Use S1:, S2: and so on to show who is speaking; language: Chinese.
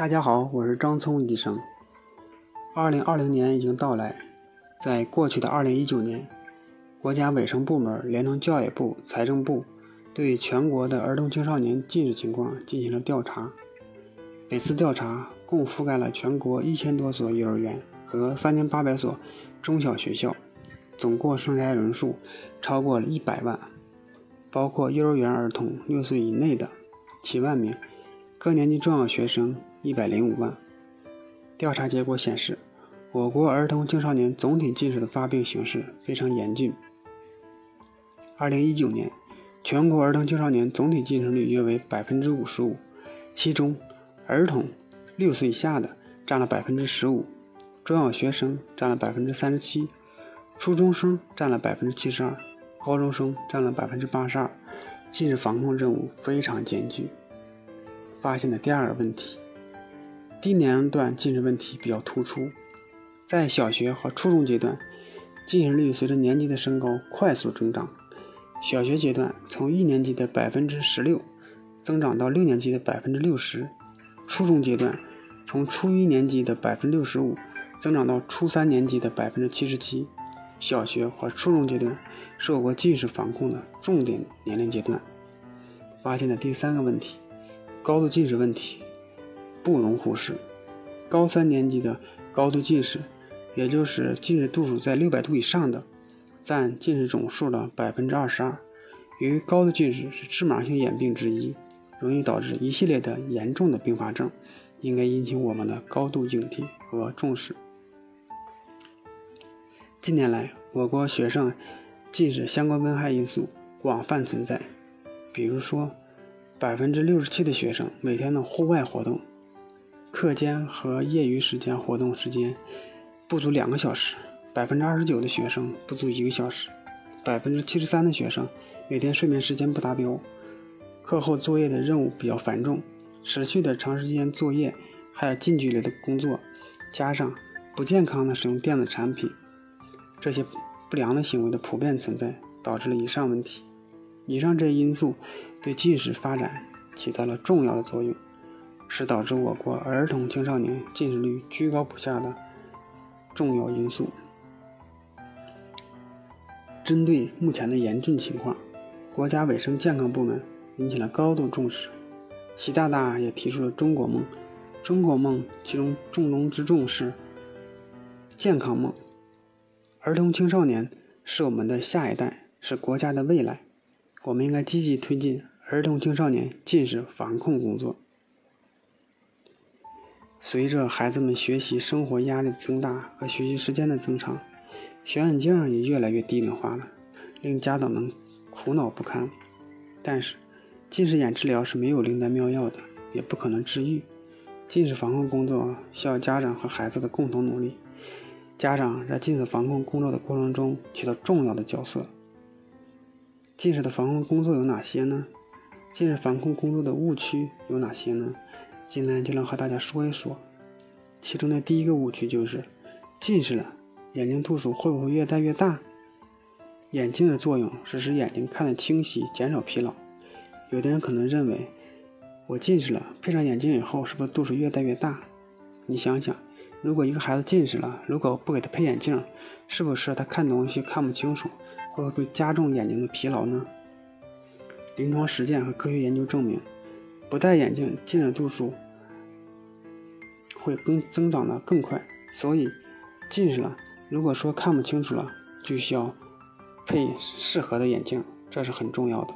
S1: 大家好，我是张聪医生。二零二零年已经到来，在过去的二零一九年，国家卫生部门连同教育部、财政部，对全国的儿童青少年近视情况进行了调查。本次调查共覆盖了全国一千多所幼儿园和三千八百所中小学校，总过生筛人数超过了一百万，包括幼儿园儿童六岁以内的七万名，各年级重要学生。一百零五万。调查结果显示，我国儿童青少年总体近视的发病形势非常严峻。二零一九年，全国儿童青少年总体近视率约为百分之五十五，其中儿童六岁以下的占了百分之十五，中小学生占了百分之三十七，初中生占了百分之七十二，高中生占了百分之八十二。近视防控任务非常艰巨。发现的第二个问题。低年龄段近视问题比较突出，在小学和初中阶段，近视率随着年级的升高快速增长。小学阶段从一年级的百分之十六增长到六年级的百分之六十，初中阶段从初一年级的百分之六十五增长到初三年级的百分之七十七。小学和初中阶段是我国近视防控的重点年龄阶段。发现的第三个问题，高度近视问题。不容忽视，高三年级的高度近视，也就是近视度数在六百度以上的，占近视总数的百分之二十二。由于高度近视是致盲性眼病之一，容易导致一系列的严重的并发症，应该引起我们的高度警惕和重视。近年来，我国学生近视相关危害因素广泛存在，比如说，百分之六十七的学生每天的户外活动。课间和业余时间活动时间不足两个小时，百分之二十九的学生不足一个小时，百分之七十三的学生每天睡眠时间不达标，课后作业的任务比较繁重，持续的长时间作业，还有近距离的工作，加上不健康的使用电子产品，这些不良的行为的普遍存在，导致了以上问题。以上这些因素对近视发展起到了重要的作用。是导致我国儿童青少年近视率居高不下的重要因素。针对目前的严峻情况，国家卫生健康部门引起了高度重视。习大大也提出了中国梦，中国梦其中重中之重是健康梦。儿童青少年是我们的下一代，是国家的未来，我们应该积极推进儿童青少年近视防控工作。随着孩子们学习生活压力的增大和学习时间的增长，小眼镜也越来越低龄化了，令家长们苦恼不堪。但是，近视眼治疗是没有灵丹妙药的，也不可能治愈。近视防控工作需要家长和孩子的共同努力。家长在近视防控工作的过程中起到重要的角色。近视的防控工作有哪些呢？近视防控工作的误区有哪些呢？今天就来和大家说一说，其中的第一个误区就是，近视了，眼睛度数会不会越戴越大？眼镜的作用是使眼睛看得清晰，减少疲劳。有的人可能认为，我近视了，配上眼镜以后，是不是度数越戴越大？你想想，如果一个孩子近视了，如果不给他配眼镜，是不是他看东西看不清楚，会不会加重眼睛的疲劳呢？临床实践和科学研究证明。不戴眼镜，近视度数会更增长的更快，所以近视了，如果说看不清楚了，就需要配适合的眼镜，这是很重要的。